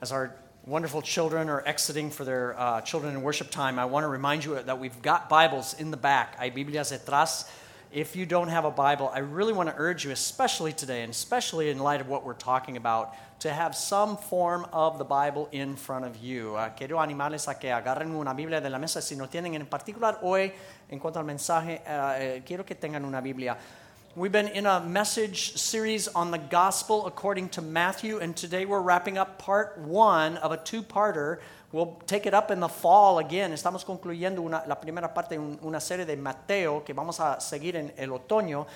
as our wonderful children are exiting for their uh, children in worship time, I want to remind you that we've got Bibles in the back. Hay Biblias detrás. If you don't have a Bible, I really want to urge you, especially today, and especially in light of what we're talking about, to have some form of the Bible in front of you. Uh, quiero animarles a que agarren una Biblia de la mesa. Si no tienen en particular hoy, en cuanto al mensaje, uh, quiero que tengan una Biblia. We've been in a message series on the gospel according to Matthew, and today we're wrapping up part one of a two parter. We'll take it up in the fall again. Estamos concluyendo una, la primera parte de una serie de Mateo que vamos a seguir en el otoño.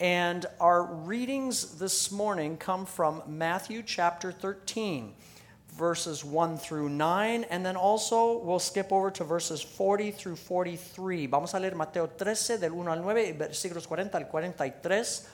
And our readings this morning come from Matthew chapter 13 verses 1 through 9, and then also we'll skip over to verses 40 through 43. Vamos a leer Mateo 13 del 1 al 9 versículos 40 al 43.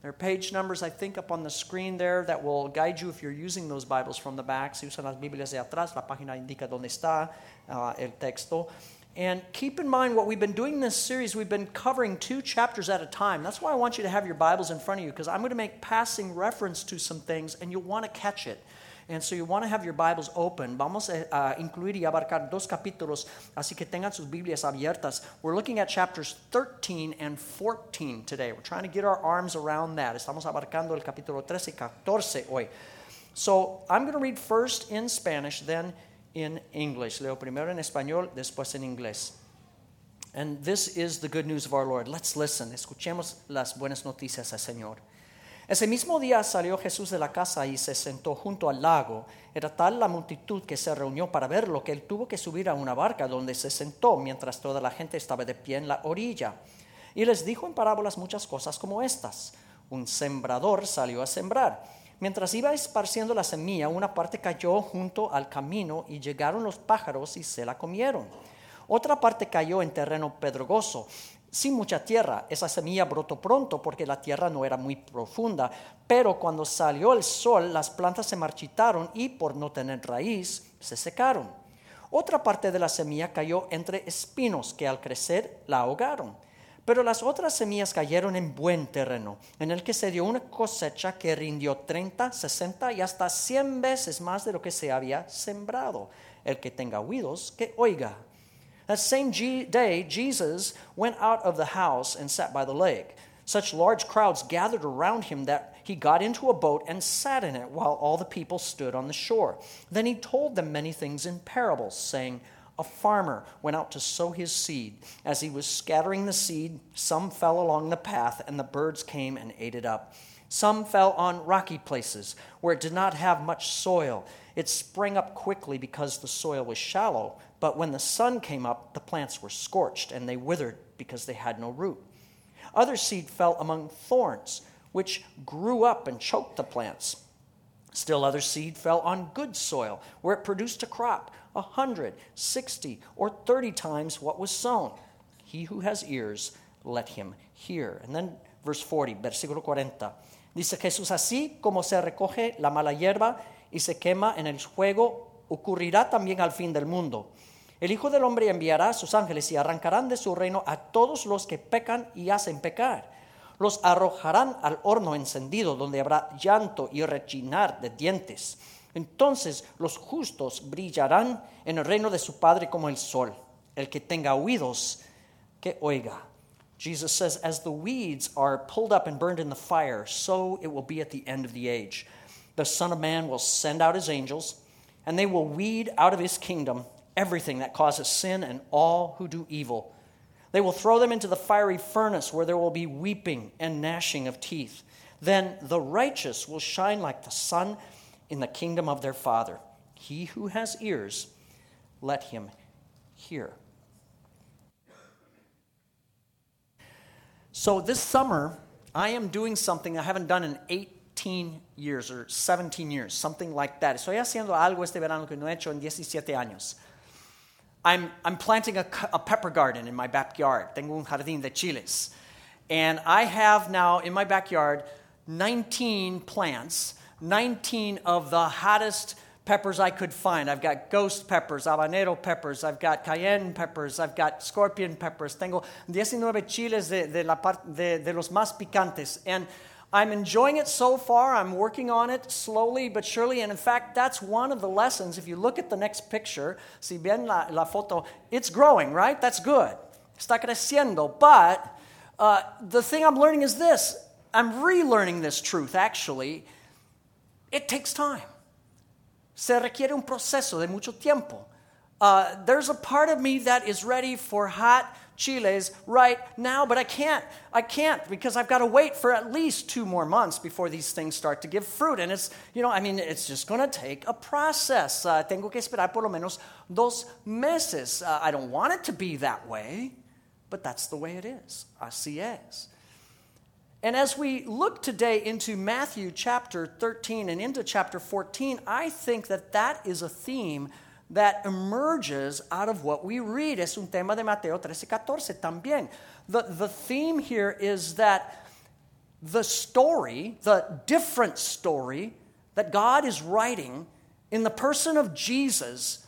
There are page numbers, I think, up on the screen there that will guide you if you're using those Bibles from the back. Si usan las Biblias de atrás, la página indica dónde está uh, el texto. And keep in mind what we've been doing in this series, we've been covering two chapters at a time. That's why I want you to have your Bibles in front of you, because I'm going to make passing reference to some things, and you'll want to catch it. And so you want to have your Bibles open. Vamos a, incluir y abarcar dos capítulos, así que tengan sus Biblias abiertas. We're looking at chapters 13 and 14 today. We're trying to get our arms around that. Estamos abarcando el capítulo 13 y 14 hoy. So I'm going to read first in Spanish, then in English. Leo primero en español, después en inglés. And this is the good news of our Lord. Let's listen. Escuchemos las buenas noticias al Señor. Ese mismo día salió Jesús de la casa y se sentó junto al lago. Era tal la multitud que se reunió para verlo que él tuvo que subir a una barca donde se sentó mientras toda la gente estaba de pie en la orilla. Y les dijo en parábolas muchas cosas como estas. Un sembrador salió a sembrar. Mientras iba esparciendo la semilla, una parte cayó junto al camino y llegaron los pájaros y se la comieron. Otra parte cayó en terreno pedregoso sin mucha tierra. Esa semilla brotó pronto porque la tierra no era muy profunda, pero cuando salió el sol las plantas se marchitaron y por no tener raíz se secaron. Otra parte de la semilla cayó entre espinos que al crecer la ahogaron. Pero las otras semillas cayeron en buen terreno, en el que se dio una cosecha que rindió 30, 60 y hasta 100 veces más de lo que se había sembrado. El que tenga oídos, que oiga. That same day, Jesus went out of the house and sat by the lake. Such large crowds gathered around him that he got into a boat and sat in it while all the people stood on the shore. Then he told them many things in parables, saying, A farmer went out to sow his seed. As he was scattering the seed, some fell along the path, and the birds came and ate it up. Some fell on rocky places where it did not have much soil. It sprang up quickly because the soil was shallow. But when the sun came up, the plants were scorched and they withered because they had no root. Other seed fell among thorns, which grew up and choked the plants. Still, other seed fell on good soil, where it produced a crop a hundred, sixty, or thirty times what was sown. He who has ears, let him hear. And then verse 40, versículo 40. Dice Jesús, así como se recoge la mala hierba y se quema en el fuego, ocurrirá también al fin del mundo. El Hijo del Hombre enviará sus ángeles y arrancarán de su reino a todos los que pecan y hacen pecar. Los arrojarán al horno encendido, donde habrá llanto y rechinar de dientes. Entonces los justos brillarán en el reino de su Padre como el sol. El que tenga oídos, que oiga. Jesus says, As the weeds are pulled up and burned in the fire, so it will be at the end of the age. The Son of Man will send out his angels, and they will weed out of his kingdom everything that causes sin and all who do evil. They will throw them into the fiery furnace where there will be weeping and gnashing of teeth. Then the righteous will shine like the sun in the kingdom of their Father. He who has ears, let him hear. So this summer, I am doing something I haven't done in 18 years or 17 years, something like that. Estoy haciendo algo este verano que no he hecho en 17 años. I'm, I'm planting a, a pepper garden in my backyard. Tengo un jardín de chiles. And I have now in my backyard 19 plants, 19 of the hottest peppers I could find. I've got ghost peppers, habanero peppers, I've got cayenne peppers, I've got scorpion peppers. Tengo 19 chiles de, de, la part, de, de los más picantes. And I'm enjoying it so far. I'm working on it slowly but surely. And in fact, that's one of the lessons. If you look at the next picture, si bien la, la foto, it's growing, right? That's good. Está creciendo. But uh, the thing I'm learning is this I'm relearning this truth, actually. It takes time. Se requiere un proceso de mucho tiempo. Uh, there's a part of me that is ready for hot chiles right now, but I can't. I can't because I've got to wait for at least two more months before these things start to give fruit. And it's, you know, I mean, it's just going to take a process. Uh, tengo que esperar por lo menos dos meses. Uh, I don't want it to be that way, but that's the way it is. Así es. And as we look today into Matthew chapter 13 and into chapter 14, I think that that is a theme that emerges out of what we read. Es un tema de Mateo 13 14 también. The, the theme here is that the story, the different story that God is writing in the person of Jesus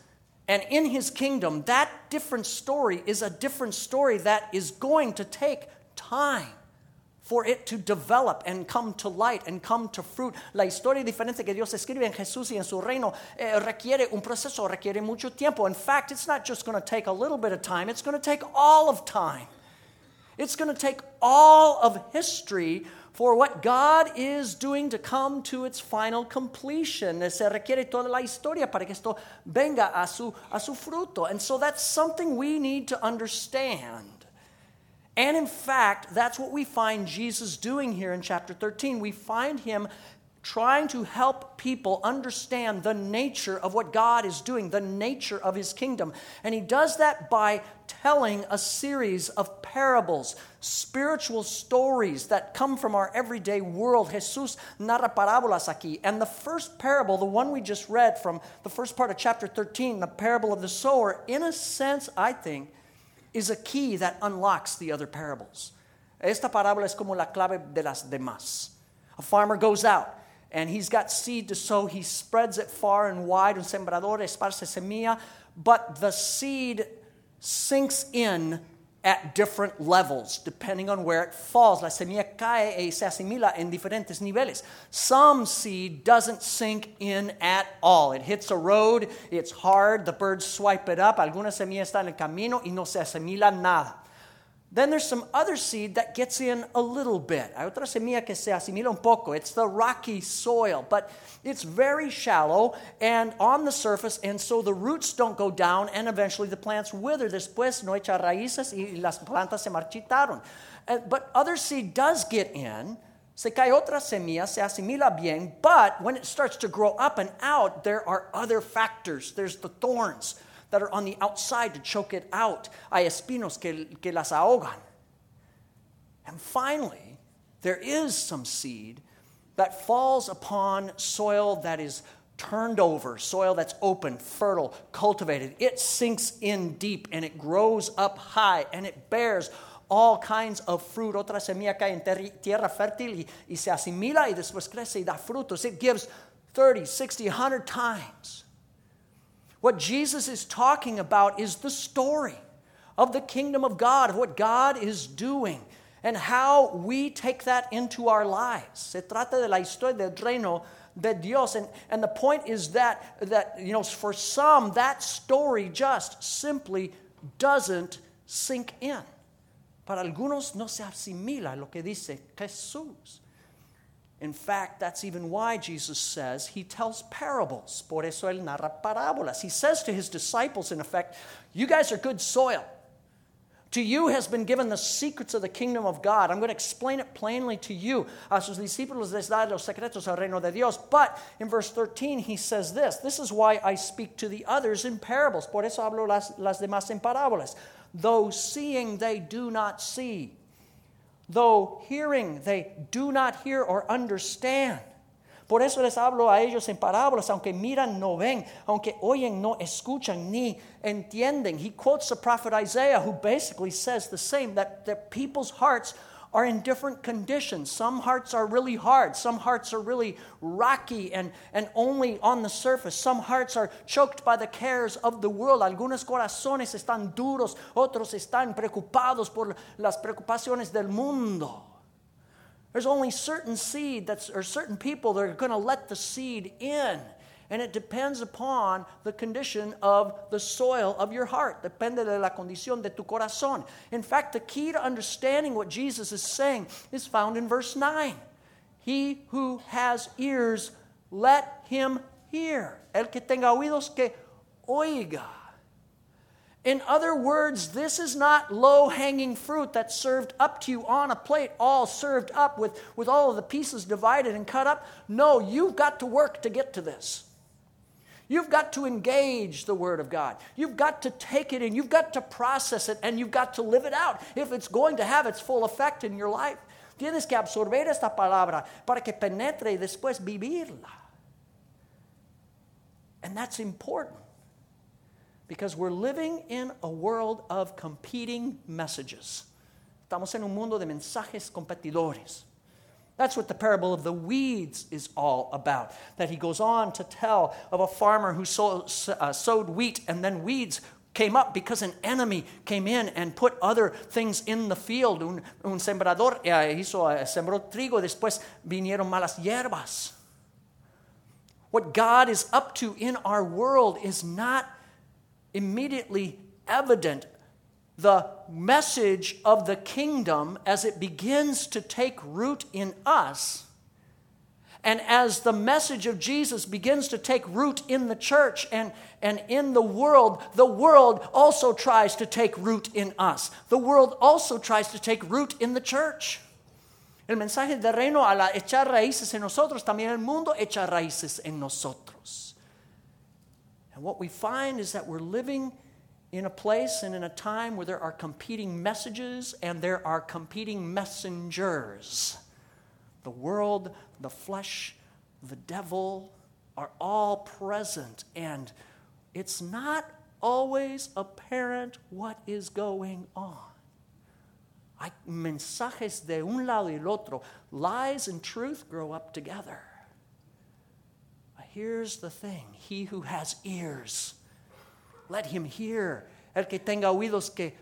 and in his kingdom, that different story is a different story that is going to take time for it to develop and come to light and come to fruit. La historia diferente que Dios escribe en Jesús y en su reino eh, requiere un proceso, requiere mucho tiempo. In fact, it's not just going to take a little bit of time, it's going to take all of time. It's going to take all of history for what God is doing to come to its final completion. Se requiere toda la historia para que esto venga a su, a su fruto. And so that's something we need to understand. And in fact, that's what we find Jesus doing here in chapter 13. We find him trying to help people understand the nature of what God is doing, the nature of his kingdom. And he does that by telling a series of parables, spiritual stories that come from our everyday world. Jesus narra parábolas aquí. And the first parable, the one we just read from the first part of chapter 13, the parable of the sower, in a sense, I think, is a key that unlocks the other parables. Esta parábola es como la clave de las demás. A farmer goes out and he's got seed to sow. He spreads it far and wide. Un sembrador esparce semilla, but the seed sinks in at different levels, depending on where it falls. La semilla cae y se asimila en diferentes niveles. Some seed doesn't sink in at all. It hits a road, it's hard, the birds swipe it up. Alguna semilla está en el camino y no se asimila nada. Then there's some other seed that gets in a little bit. Hay otra semilla que se asimila un poco. It's the rocky soil, but it's very shallow and on the surface, and so the roots don't go down, and eventually the plants wither. Después no echa raíces y las plantas se marchitaron. Eh, but other seed does get in. Se cae otra semilla, se asimila bien, but when it starts to grow up and out, there are other factors. There's the thorns that are on the outside to choke it out. Hay espinos que, que las ahogan. And finally, there is some seed that falls upon soil that is turned over, soil that's open, fertile, cultivated. It sinks in deep and it grows up high and it bears all kinds of fruit. Otra semilla cae en tierra fértil y, y se asimila y después crece y da frutos. It gives 30, 60, 100 times. What Jesus is talking about is the story of the kingdom of God, of what God is doing, and how we take that into our lives. Se trata de la historia del reino de Dios. And, and the point is that, that, you know, for some, that story just simply doesn't sink in. Para algunos no se asimila lo que dice Jesús. In fact, that's even why Jesus says he tells parables. Por eso él narra parábolas. He says to his disciples, in effect, You guys are good soil. To you has been given the secrets of the kingdom of God. I'm going to explain it plainly to you. A sus discípulos les da los secretos del reino de Dios. But in verse 13, he says this This is why I speak to the others in parables. Por eso hablo las, las demás en parábolas. Though seeing, they do not see Though hearing, they do not hear or understand. Por eso les hablo a ellos en parábolas, aunque miran no ven, aunque oyen no escuchan ni entienden. He quotes the prophet Isaiah, who basically says the same that, that people's hearts are in different conditions. Some hearts are really hard, some hearts are really rocky and, and only on the surface. Some hearts are choked by the cares of the world. Algunos corazones están duros, otros están preocupados por las preocupaciones del mundo. There's only certain seed that's, or certain people that are going to let the seed in. And it depends upon the condition of the soil of your heart. Depende de la condición de tu corazón. In fact, the key to understanding what Jesus is saying is found in verse 9. He who has ears, let him hear. El que tenga oídos, que oiga. In other words, this is not low hanging fruit that's served up to you on a plate, all served up with, with all of the pieces divided and cut up. No, you've got to work to get to this. You've got to engage the Word of God. You've got to take it in. You've got to process it and you've got to live it out if it's going to have its full effect in your life. Tienes que absorber esta palabra para que penetre y después vivirla. And that's important because we're living in a world of competing messages. Estamos en un mundo de mensajes competidores. That's what the parable of the weeds is all about. That he goes on to tell of a farmer who uh, sowed wheat and then weeds came up because an enemy came in and put other things in the field. Un, un sembrador eh, hizo, uh, sembró trigo, después vinieron malas hierbas. What God is up to in our world is not immediately evident the message of the kingdom as it begins to take root in us. And as the message of Jesus begins to take root in the church and, and in the world, the world also tries to take root in us. The world also tries to take root in the church. El mensaje del reino al echar raíces en nosotros, también el mundo echa raíces en nosotros. And what we find is that we're living in a place and in a time where there are competing messages and there are competing messengers. The world, the flesh, the devil are all present, and it's not always apparent what is going on. Hay mensajes de un lado y el otro. Lies and truth grow up together. Here's the thing He who has ears, let him hear. El que tenga oídos, que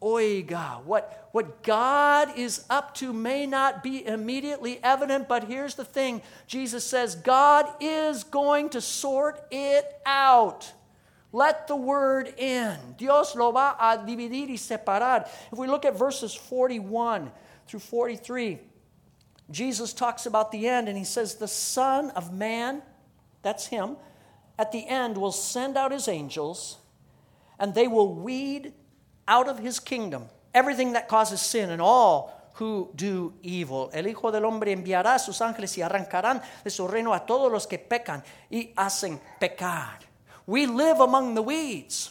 oiga. What, what God is up to may not be immediately evident, but here's the thing Jesus says God is going to sort it out. Let the word in. Dios lo va a dividir y separar. If we look at verses 41 through 43, Jesus talks about the end and he says, The Son of Man that's him, at the end will send out his angels and they will weed out of his kingdom everything that causes sin and all who do evil. El Hijo del Hombre enviará a sus ángeles y arrancarán de su reino a todos los que pecan y hacen pecar. We live among the weeds.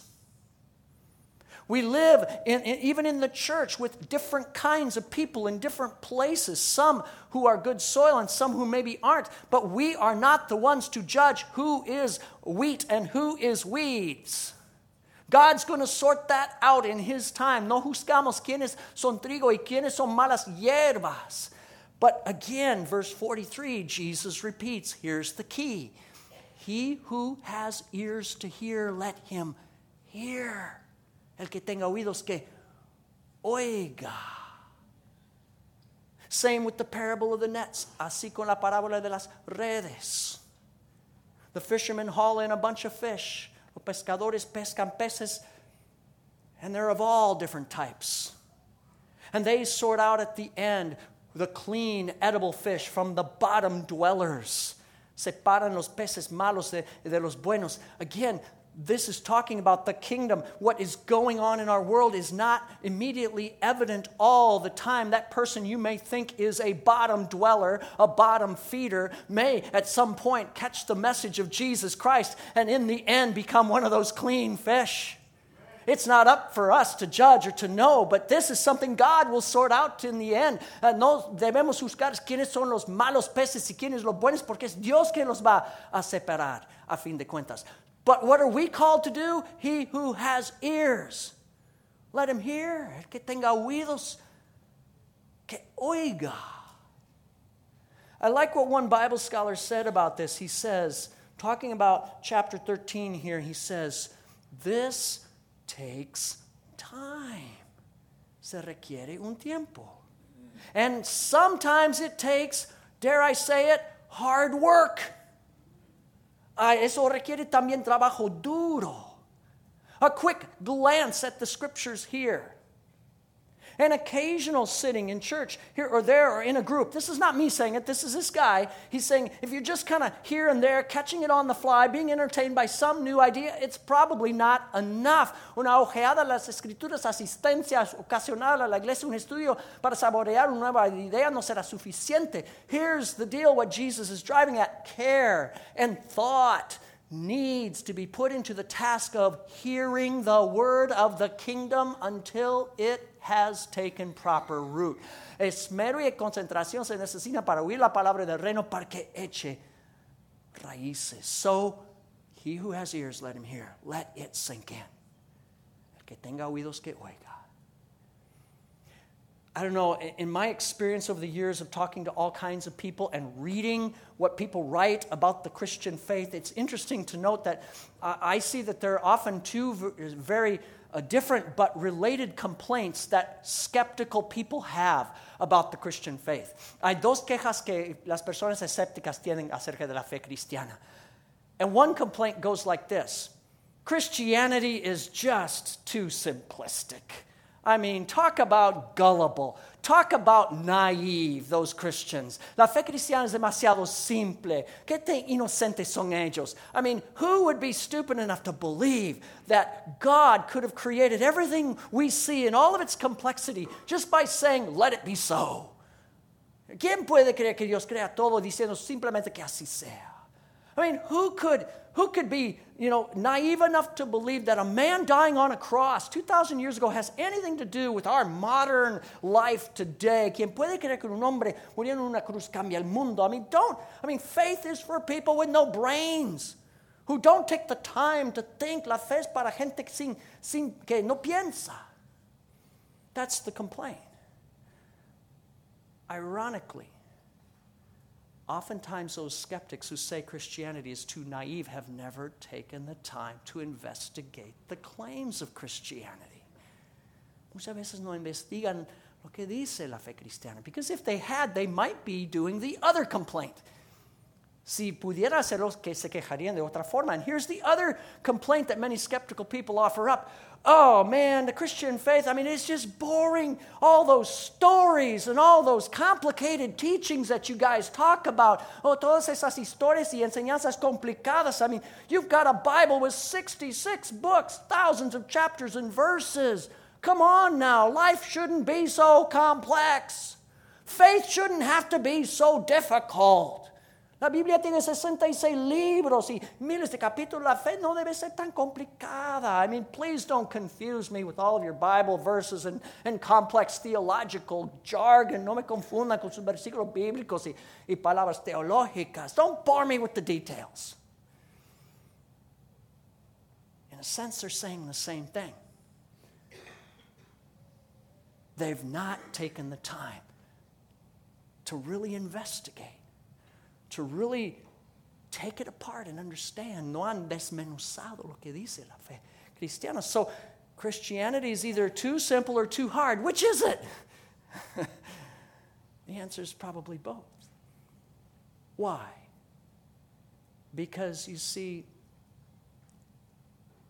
We live in, in, even in the church with different kinds of people in different places, some who are good soil and some who maybe aren't. But we are not the ones to judge who is wheat and who is weeds. God's going to sort that out in His time. No juzgamos quiénes son trigo y quiénes son malas hierbas. But again, verse 43, Jesus repeats here's the key He who has ears to hear, let him hear. El que tenga oídos que oiga. Same with the parable of the nets, así con la parábola de las redes. The fishermen haul in a bunch of fish. Los pescadores pescan peces, and they're of all different types. And they sort out at the end the clean, edible fish from the bottom dwellers. Separan los peces malos de, de los buenos. Again, this is talking about the kingdom. What is going on in our world is not immediately evident all the time. That person you may think is a bottom dweller, a bottom feeder, may at some point catch the message of Jesus Christ and in the end become one of those clean fish. It's not up for us to judge or to know, but this is something God will sort out in the end. Uh, no debemos buscar quiénes son los malos peces y quiénes los buenos, porque es Dios quien los va a separar a fin de cuentas. But what are we called to do? He who has ears, let him hear. Que tenga oídos, que oiga. I like what one Bible scholar said about this. He says, talking about chapter 13 here, he says, This takes time. Se requiere un tiempo. And sometimes it takes, dare I say it, hard work. Uh, eso requiere también trabajo duro. A quick glance at the scriptures here an occasional sitting in church here or there or in a group. This is not me saying it, this is this guy. He's saying if you're just kind of here and there, catching it on the fly, being entertained by some new idea, it's probably not enough. Una ojeada a las escrituras, asistencia ocasional a la iglesia, un estudio para saborear una nueva idea no será suficiente. Here's the deal what Jesus is driving at care and thought needs to be put into the task of hearing the word of the kingdom until it has taken proper root. Esmero y concentración se necesita para oír la palabra del reino para que eche raíces. So, he who has ears, let him hear. Let it sink in. El que tenga oídos, que oiga. I don't know, in my experience over the years of talking to all kinds of people and reading what people write about the Christian faith, it's interesting to note that I see that there are often two very uh, different but related complaints that skeptical people have about the Christian faith. Hay dos quejas que las personas escépticas tienen acerca de la fe cristiana. And one complaint goes like this Christianity is just too simplistic. I mean, talk about gullible. Talk about naive, those Christians. La fe cristiana es demasiado simple. Qué tan inocentes son ellos. I mean, who would be stupid enough to believe that God could have created everything we see in all of its complexity just by saying, let it be so? ¿Quién puede creer que Dios crea todo diciendo simplemente que así sea? I mean, who could, who could be, you know, naive enough to believe that a man dying on a cross 2,000 years ago has anything to do with our modern life today? ¿Quién puede creer que un hombre muriendo en una cruz cambia el mundo? I mean, don't. I mean, faith is for people with no brains, who don't take the time to think. La fe es para gente sin, sin, que no piensa. That's the complaint. Ironically, Oftentimes, those skeptics who say Christianity is too naive have never taken the time to investigate the claims of Christianity. Muchas veces no investigan lo que dice la fe cristiana, because if they had, they might be doing the other complaint. Si pudiera hacerlo, que se quejarían de otra forma. And here's the other complaint that many skeptical people offer up oh man, the Christian faith, I mean, it's just boring. All those stories and all those complicated teachings that you guys talk about. Oh, todas esas historias y enseñanzas complicadas. I mean, you've got a Bible with 66 books, thousands of chapters and verses. Come on now, life shouldn't be so complex. Faith shouldn't have to be so difficult. La Biblia tiene 66 libros y miles de capítulos. La fe no debe ser tan complicada. I mean, please don't confuse me with all of your Bible verses and, and complex theological jargon. No me confundan con sus versículos bíblicos y, y palabras teológicas. Don't bore me with the details. In a sense, they're saying the same thing. They've not taken the time to really investigate to really take it apart and understand. No han desmenuzado lo que dice la fe cristiana. So Christianity is either too simple or too hard. Which is it? the answer is probably both. Why? Because you see,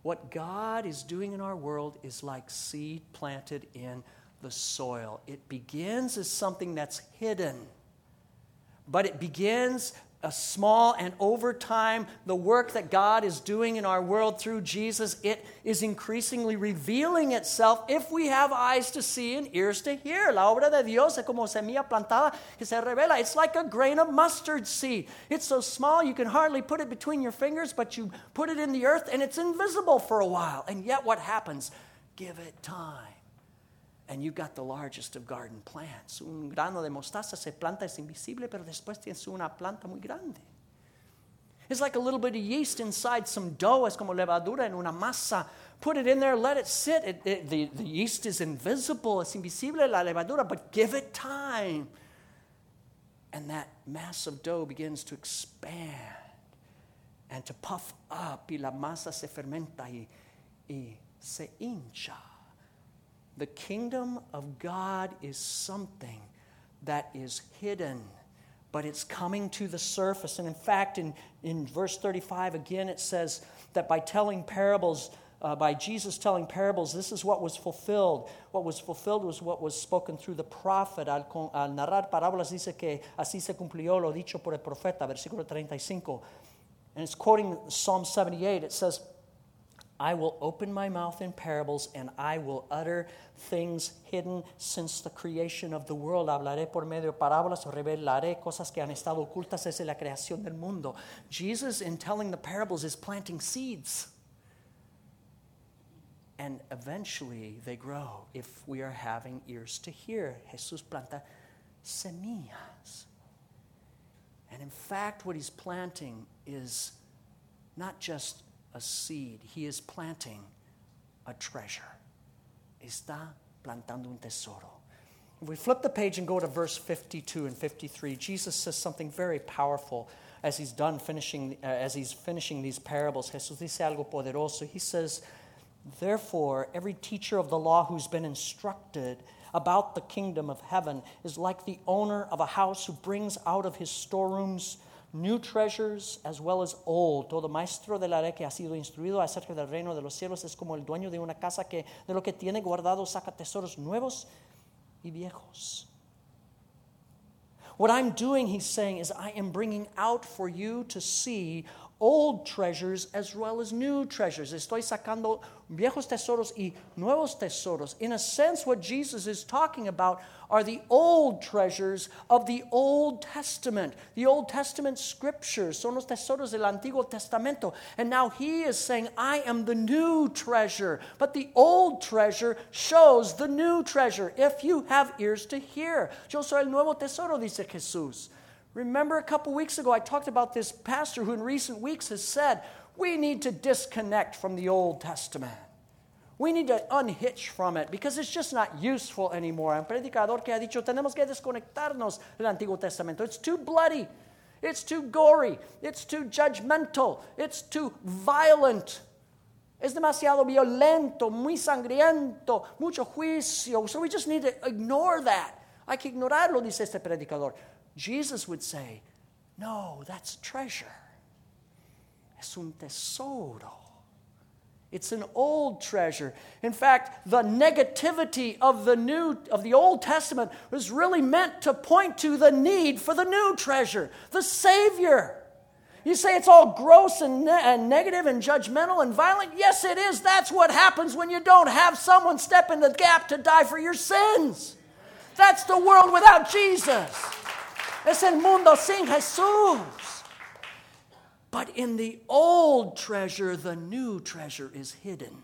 what God is doing in our world is like seed planted in the soil. It begins as something that's hidden but it begins a small and over time the work that god is doing in our world through jesus it is increasingly revealing itself if we have eyes to see and ears to hear. La obra de dios es como semilla plantada que se revela. It's like a grain of mustard seed. It's so small you can hardly put it between your fingers but you put it in the earth and it's invisible for a while. And yet what happens? Give it time and you got the largest of garden plants. Un grano de mostaza se planta, es invisible, pero después tienes una planta muy grande. It's like a little bit of yeast inside some dough, es como levadura en una masa. Put it in there, let it sit. It, it, the, the yeast is invisible, es invisible la levadura, but give it time. And that mass of dough begins to expand and to puff up, y la masa se fermenta y, y se hincha. The kingdom of God is something that is hidden, but it's coming to the surface. And in fact, in, in verse 35, again, it says that by telling parables, uh, by Jesus telling parables, this is what was fulfilled. What was fulfilled was what was spoken through the prophet. Al, al narrar parábolas dice que así se cumplió lo dicho por el profeta, versículo 35. And it's quoting Psalm 78. It says, I will open my mouth in parables and I will utter things hidden since the creation of the world. Hablaré por medio de parábolas o revelaré cosas que han estado ocultas desde la creación del mundo. Jesus, in telling the parables, is planting seeds. And eventually they grow if we are having ears to hear. Jesús planta semillas. And in fact, what he's planting is not just a seed, he is planting a treasure. Está plantando un tesoro. If we flip the page and go to verse 52 and 53, Jesus says something very powerful as he's done finishing, uh, as he's finishing these parables. Jesús dice algo poderoso. He says, Therefore, every teacher of the law who's been instructed about the kingdom of heaven is like the owner of a house who brings out of his storerooms new treasures as well as old. Todo maestro de la ley que ha sido instruido acerca del reino de los cielos es como el dueño de una casa que de lo que tiene guardado saca tesoros nuevos y viejos. What I'm doing, he's saying, is I am bringing out for you to see old treasures as well as new treasures. Estoy sacando viejos tesoros y nuevos tesoros. In a sense, what Jesus is talking about are the old treasures of the Old Testament. The Old Testament scriptures son los tesoros del Antiguo Testamento. And now he is saying, I am the new treasure. But the old treasure shows the new treasure. If you have ears to hear. Yo soy el nuevo tesoro, dice Jesús. Remember a couple weeks ago, I talked about this pastor who in recent weeks has said, we need to disconnect from the Old Testament. We need to unhitch from it because it's just not useful anymore. Un predicador que ha dicho, tenemos que desconectarnos del Antiguo Testamento. It's too bloody. It's too gory. It's too judgmental. It's too violent. Es demasiado violento, muy sangriento, mucho juicio. So we just need to ignore that. Hay que ignorarlo, dice este predicador. Jesus would say, No, that's treasure. Es un tesoro. It's an old treasure. In fact, the negativity of the new of the Old Testament was really meant to point to the need for the new treasure, the Savior. You say it's all gross and, ne- and negative and judgmental and violent. Yes, it is. That's what happens when you don't have someone step in the gap to die for your sins. That's the world without Jesus. Es el mundo sin Jesús. But in the old treasure, the new treasure is hidden.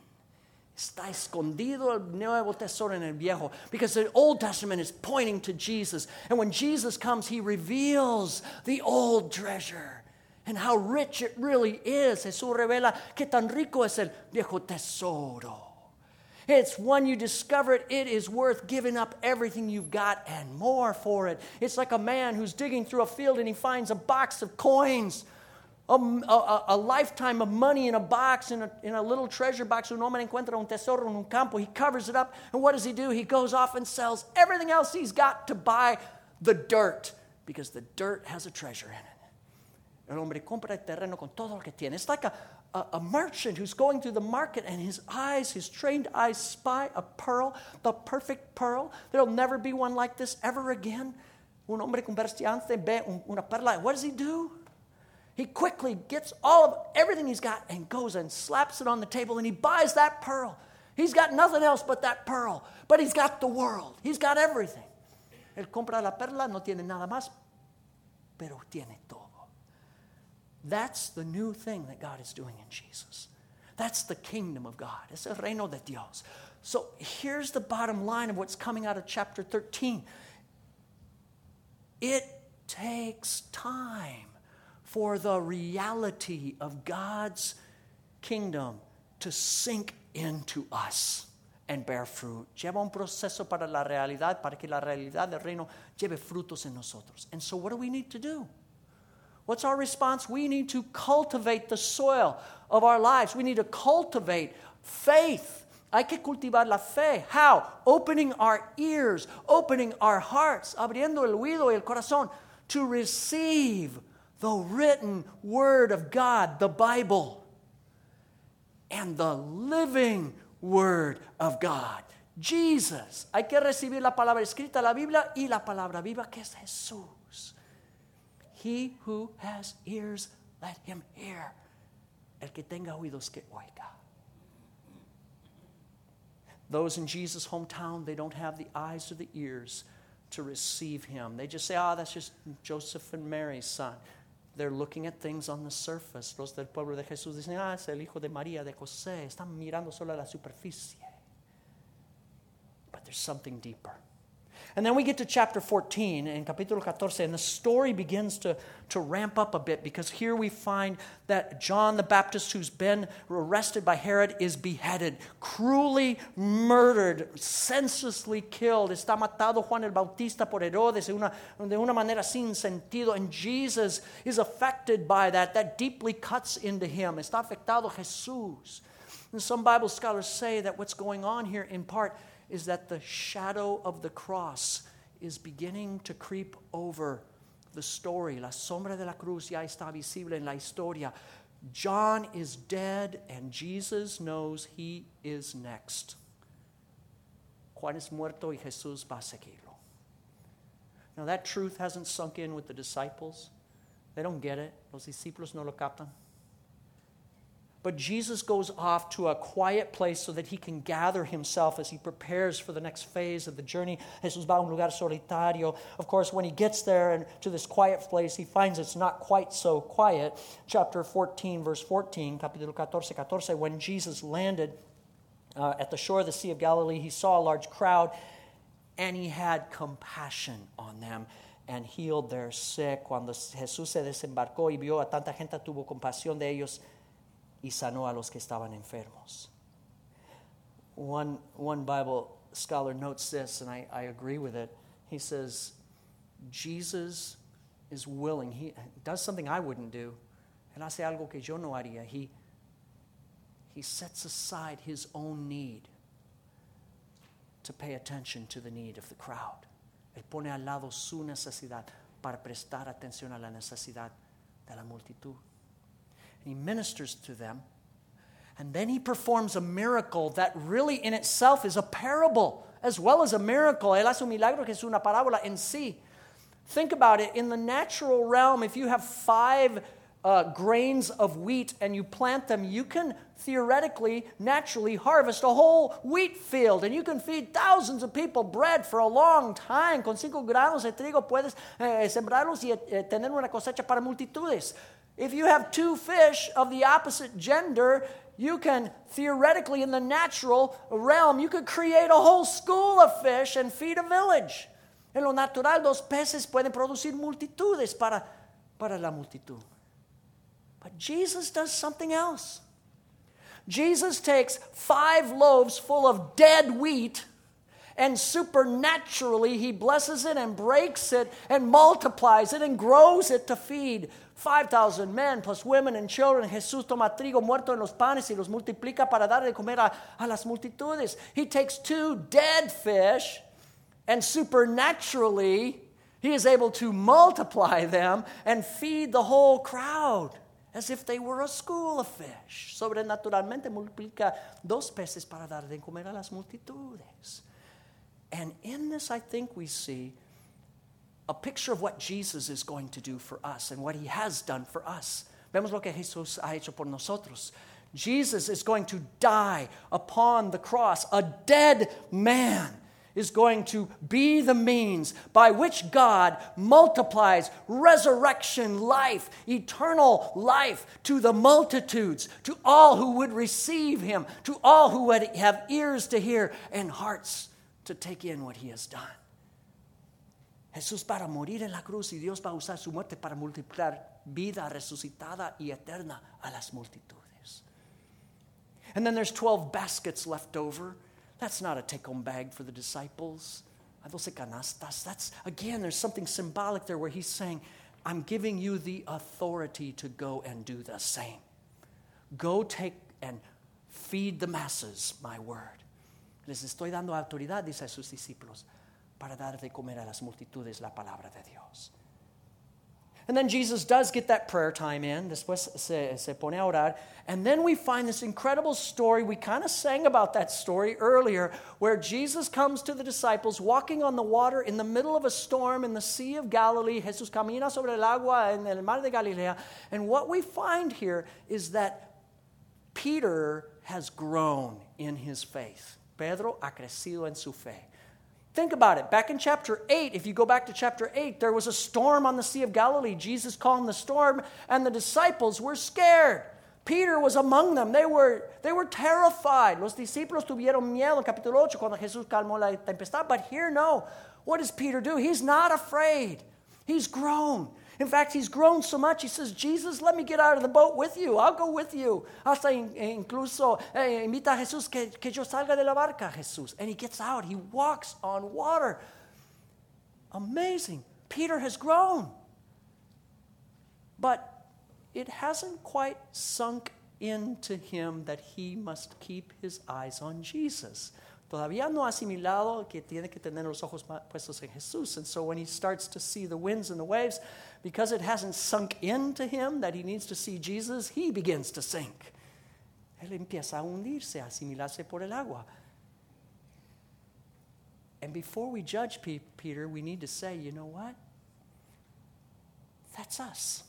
Está escondido el nuevo tesoro en el viejo because the Old Testament is pointing to Jesus. And when Jesus comes, he reveals the old treasure and how rich it really is. Jesús revela que tan rico es el viejo tesoro. It's when you discover it, it is worth giving up everything you've got and more for it. It's like a man who's digging through a field and he finds a box of coins. A, a, a, lifetime of money in a box, in a, in a little treasure box. Un hombre encuentra un tesoro en un campo. He covers it up. And what does he do? He goes off and sells everything else he's got to buy the dirt because the dirt has a treasure in it. El hombre compra el terreno con todo lo que tiene. It's like a, a, a, merchant who's going through the market and his eyes, his trained eyes, spy a pearl, the perfect pearl. There'll never be one like this ever again. Un hombre comerciante ve una perla. What does he do? He quickly gets all of everything he's got and goes and slaps it on the table and he buys that pearl. He's got nothing else but that pearl, but he's got the world. He's got everything. Él compra la perla, no tiene nada más, pero tiene todo. That's the new thing that God is doing in Jesus. That's the kingdom of God. Es el reino de Dios. So here's the bottom line of what's coming out of chapter 13 it takes time for the reality of God's kingdom to sink into us and bear fruit. Lleva un proceso para la realidad, para que la realidad del reino lleve frutos en nosotros. And so, what do we need to do? What's our response? We need to cultivate the soil of our lives. We need to cultivate faith Hay que cultivar la fe. How? Opening our ears, opening our hearts, abriendo el oído y el corazón to receive the written word of God, the Bible, and the living word of God, Jesus. Hay que recibir la palabra escrita, la Biblia, y la palabra viva que es Jesús. He who has ears, let him hear. El que tenga oídos, que oiga. Those in Jesus' hometown, they don't have the eyes or the ears to receive him. They just say, ah, oh, that's just Joseph and Mary's son. They're looking at things on the surface. Los del pueblo de Jesús dicen, ah, es el hijo de María, de José. Están mirando solo a la superficie. But there's something deeper. And then we get to chapter 14 in capítulo 14, and the story begins to, to ramp up a bit because here we find that John the Baptist, who's been arrested by Herod, is beheaded, cruelly murdered, senselessly killed. Está matado Juan el Bautista por Herodes de una, de una manera sin sentido, and Jesus is affected by that. That deeply cuts into him. Está afectado Jesús. And some Bible scholars say that what's going on here in part is that the shadow of the cross is beginning to creep over the story. La sombra de la cruz ya está visible en la historia. John is dead, and Jesus knows he is next. Juan es muerto y Jesús va a seguirlo. Now, that truth hasn't sunk in with the disciples. They don't get it. Los discípulos no lo captan. But Jesus goes off to a quiet place so that he can gather himself as he prepares for the next phase of the journey. Jesús va a un lugar solitario. Of course, when he gets there and to this quiet place, he finds it's not quite so quiet. Chapter 14, verse 14, capítulo 14, 14, when Jesus landed uh, at the shore of the Sea of Galilee, he saw a large crowd and he had compassion on them and healed their sick. Cuando Jesús se desembarcó y vio a tanta gente, tuvo compasión de ellos y sanó a los que estaban enfermos. One, one Bible scholar notes this, and I, I agree with it. He says, Jesus is willing. He does something I wouldn't do. Él hace algo que yo no haría. He, he sets aside his own need to pay attention to the need of the crowd. Él pone al lado su necesidad para prestar atención a la necesidad de la multitud he ministers to them. And then he performs a miracle that really in itself is a parable as well as a miracle. Él hace un milagro que es una parábola en sí. Think about it. In the natural realm, if you have five uh, grains of wheat and you plant them, you can theoretically, naturally harvest a whole wheat field and you can feed thousands of people bread for a long time. Con cinco granos de trigo puedes eh, sembrarlos y eh, tener una cosecha para multitudes. If you have two fish of the opposite gender, you can theoretically, in the natural realm, you could create a whole school of fish and feed a village. En lo natural, dos peces pueden producir multitudes para, para la multitud. But Jesus does something else. Jesus takes five loaves full of dead wheat and supernaturally he blesses it and breaks it and multiplies it and grows it to feed 5,000 men plus women and children. Jesús toma trigo muerto en los panes y los multiplica para dar de comer a, a las multitudes. He takes two dead fish and supernaturally he is able to multiply them and feed the whole crowd as if they were a school of fish. Sobrenaturalmente multiplica dos peces para dar de comer a las multitudes. And in this, I think we see a picture of what Jesus is going to do for us and what he has done for us. Vemos lo que Jesús ha hecho por nosotros. Jesus is going to die upon the cross. A dead man is going to be the means by which God multiplies resurrection life, eternal life to the multitudes, to all who would receive him, to all who would have ears to hear and hearts to take in what he has done. Jesús para morir en la cruz y Dios va a usar su muerte para multiplicar vida resucitada y eterna a las multitudes. And then there's 12 baskets left over. That's not a take home bag for the disciples. Canastas. That's, again, there's something symbolic there where he's saying, I'm giving you the authority to go and do the same. Go take and Feed the masses my word. Les estoy dando autoridad, dice a sus discípulos, para dar de comer a las multitudes la palabra de Dios. And then Jesus does get that prayer time in. Después se, se pone a orar. And then we find this incredible story. We kind of sang about that story earlier, where Jesus comes to the disciples walking on the water in the middle of a storm in the Sea of Galilee. Jesús camina sobre el agua en el mar de Galilea. And what we find here is that Peter has grown in his faith. Pedro ha crecido en su fe. Think about it. Back in chapter 8, if you go back to chapter 8, there was a storm on the Sea of Galilee. Jesus calmed the storm, and the disciples were scared. Peter was among them. They were, they were terrified. Los discípulos tuvieron miedo en capítulo 8 cuando Jesús calmó la tempestad. But here, no. What does Peter do? He's not afraid. He's grown. In fact, he's grown so much, he says, Jesus, let me get out of the boat with you. I'll go with you. Hasta incluso eh, invita a Jesús que, que yo salga de la barca, Jesús. And he gets out. He walks on water. Amazing. Peter has grown. But it hasn't quite sunk into him that he must keep his eyes on Jesus. Todavía no ha asimilado que tiene que tener los ojos puestos en Jesús. And so when he starts to see the winds and the waves, because it hasn't sunk into him that he needs to see Jesus, he begins to sink. Él empieza a hundirse, a asimilarse por el agua. And before we judge Peter, we need to say, you know what? That's us.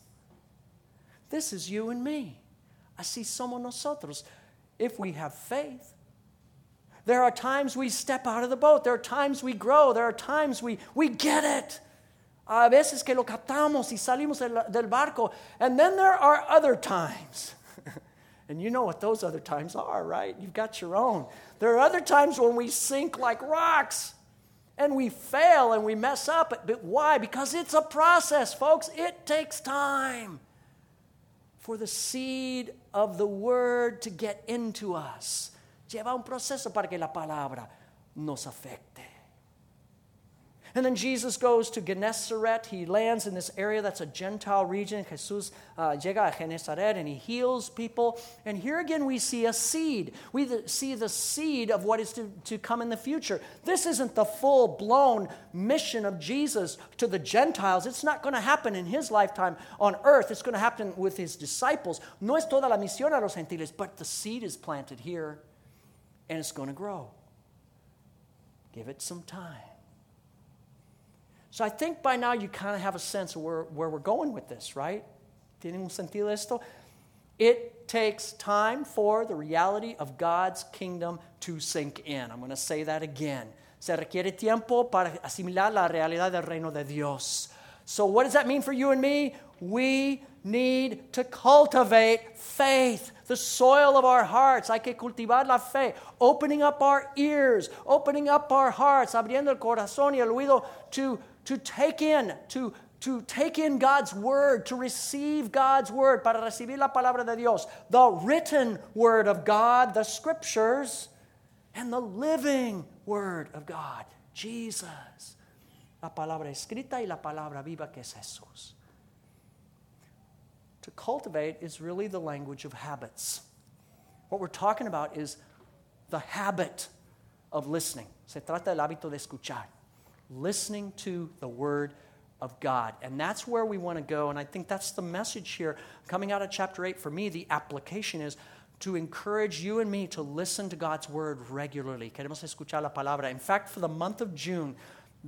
This is you and me. Así somos nosotros. If we have faith, there are times we step out of the boat. There are times we grow. There are times we, we get it. A veces que lo captamos y salimos del, barco. And then there are other times. and you know what those other times are, right? You've got your own. There are other times when we sink like rocks and we fail and we mess up. But why? Because it's a process, folks. It takes time for the seed of the word to get into us. Lleva un proceso para que la palabra nos afecte. And then Jesus goes to Gennesaret. He lands in this area that's a Gentile region. Jesús uh, llega a Gennesaret and he heals people. And here again, we see a seed. We see the seed of what is to, to come in the future. This isn't the full blown mission of Jesus to the Gentiles. It's not going to happen in his lifetime on earth, it's going to happen with his disciples. No es toda la misión a los gentiles, but the seed is planted here and it's going to grow. Give it some time. So I think by now you kind of have a sense of where, where we're going with this, right? ¿Tiene un sentido esto? It takes time for the reality of God's kingdom to sink in. I'm going to say that again. Se requiere tiempo para asimilar la realidad del reino de Dios. So, what does that mean for you and me? We need to cultivate faith, the soil of our hearts. Hay que cultivar la fe, opening up our ears, opening up our hearts, abriendo el corazón y el oído to, to take in, to, to take in God's word, to receive God's word, para recibir la palabra de Dios, the written word of God, the scriptures, and the living word of God, Jesus. La palabra escrita y la palabra viva que es Jesús. To cultivate is really the language of habits. What we're talking about is the habit of listening. Se trata del hábito de escuchar. Listening to the Word of God. And that's where we want to go. And I think that's the message here coming out of chapter 8. For me, the application is to encourage you and me to listen to God's Word regularly. Queremos escuchar la palabra. In fact, for the month of June,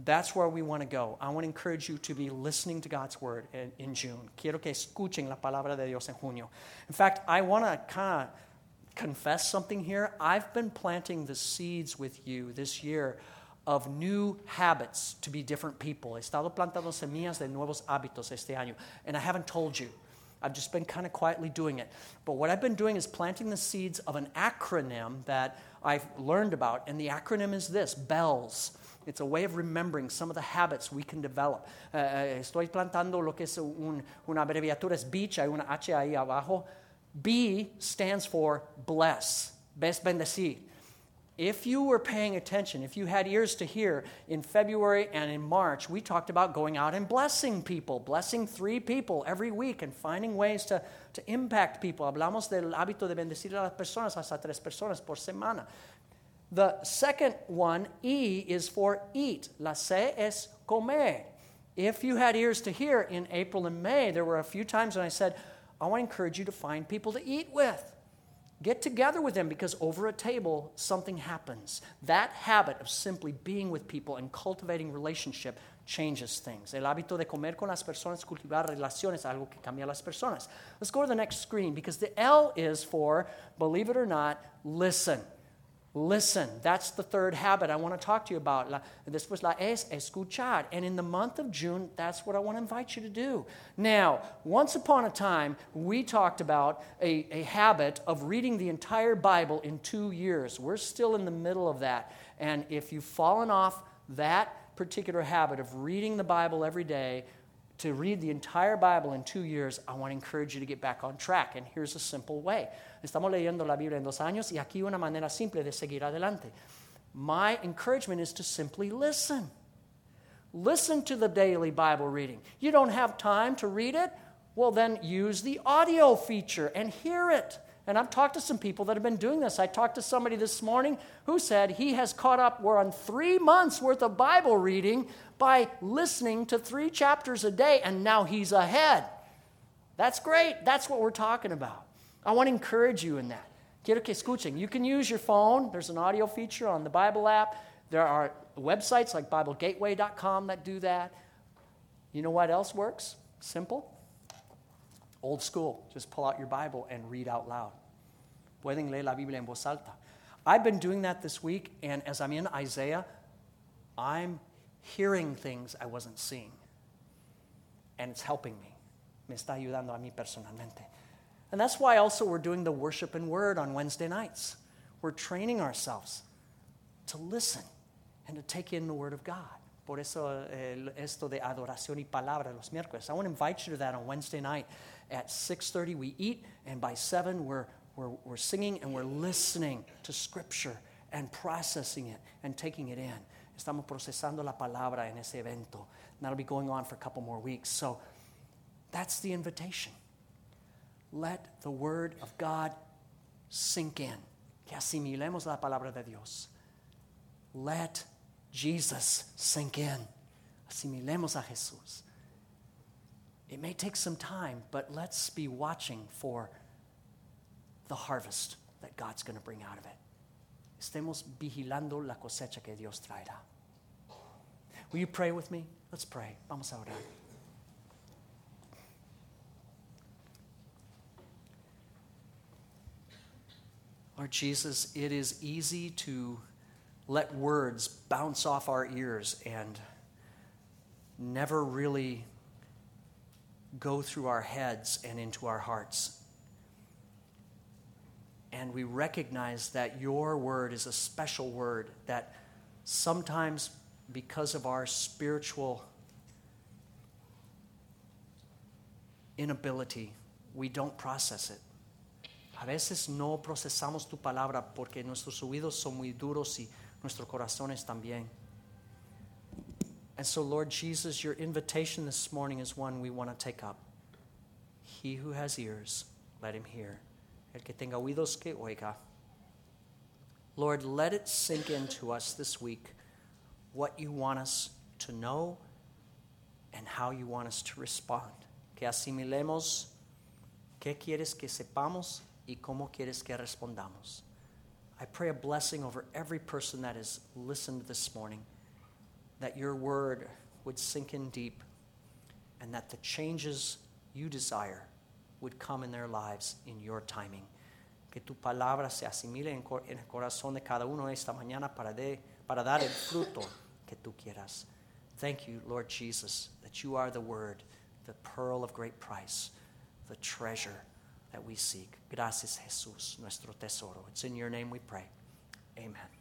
that's where we want to go. I want to encourage you to be listening to God's word in, in June. Quiero que escuchen la palabra de Dios en junio. In fact, I want to kind of confess something here. I've been planting the seeds with you this year of new habits to be different people. He estado plantando semillas de nuevos hábitos este año, and I haven't told you. I've just been kind of quietly doing it. But what I've been doing is planting the seeds of an acronym that I've learned about, and the acronym is this BELLS. It's a way of remembering some of the habits we can develop. Uh, estoy plantando lo que es un, una abreviatura, es beach, hay una H ahí abajo. B stands for bless, best bendecir. If you were paying attention, if you had ears to hear, in February and in March, we talked about going out and blessing people, blessing three people every week and finding ways to, to impact people. Hablamos del hábito de bendecir a las personas, hasta tres personas por semana. The second one, E, is for eat. La C es comer. If you had ears to hear in April and May, there were a few times when I said, I want to encourage you to find people to eat with. Get together with them because over a table, something happens. That habit of simply being with people and cultivating relationship changes things. El hábito de comer con las personas, cultivar relaciones, algo que cambia las personas. Let's go to the next screen because the L is for, believe it or not, listen. Listen. That's the third habit I want to talk to you about. La, was la es escuchar. And in the month of June, that's what I want to invite you to do. Now, once upon a time, we talked about a, a habit of reading the entire Bible in two years. We're still in the middle of that. And if you've fallen off that particular habit of reading the Bible every day, to read the entire Bible in two years, I want to encourage you to get back on track. And here's a simple way. Estamos leyendo la Biblia en dos años y aquí una manera simple de seguir adelante. My encouragement is to simply listen. Listen to the daily Bible reading. You don't have time to read it? Well, then use the audio feature and hear it. And I've talked to some people that have been doing this. I talked to somebody this morning who said he has caught up, we're on three months worth of Bible reading by listening to three chapters a day, and now he's ahead. That's great. That's what we're talking about. I want to encourage you in that. Quiero que escuchen. You can use your phone. There's an audio feature on the Bible app. There are websites like BibleGateway.com that do that. You know what else works? Simple. Old school. Just pull out your Bible and read out loud. Pueden leer la Biblia en voz alta. I've been doing that this week, and as I'm in Isaiah, I'm hearing things I wasn't seeing. And it's helping me. Me está ayudando a mí personalmente. And that's why also we're doing the worship and word on Wednesday nights. We're training ourselves to listen and to take in the word of God. Por eso eh, esto de adoración y palabra los miércoles. I want to invite you to that on Wednesday night at 6.30. We eat, and by 7, we're, we're, we're singing and we're listening to Scripture and processing it and taking it in. Estamos procesando la palabra en ese evento. And that'll be going on for a couple more weeks. So that's the invitation. Let the word of God sink in. Que asimilemos la palabra de Dios. Let Jesus sink in. Asimilemos a Jesús. It may take some time, but let's be watching for the harvest that God's going to bring out of it. Estemos vigilando la cosecha que Dios traerá. Will you pray with me? Let's pray. Vamos a orar. Lord Jesus, it is easy to let words bounce off our ears and never really go through our heads and into our hearts. And we recognize that your word is a special word that sometimes, because of our spiritual inability, we don't process it. A veces no procesamos tu palabra porque nuestros oídos son muy duros y nuestros corazones también. And so, Lord Jesus, your invitation this morning is one we want to take up. He who has ears, let him hear. El que tenga oídos que oiga. Lord, let it sink into us this week what you want us to know and how you want us to respond. Que asimilemos qué quieres que sepamos y cómo quieres que respondamos. I pray a blessing over every person that has listened this morning, that your word would sink in deep, and that the changes you desire would come in their lives in your timing. Que tu palabra se asimile en, el corazón de cada uno esta mañana para, de, para dar el fruto que tú quieras. Thank you, Lord Jesus, that you are the word, the pearl of great price, the treasure that we seek. Gracias, Jesús, nuestro tesoro. It's in your name we pray. Amen.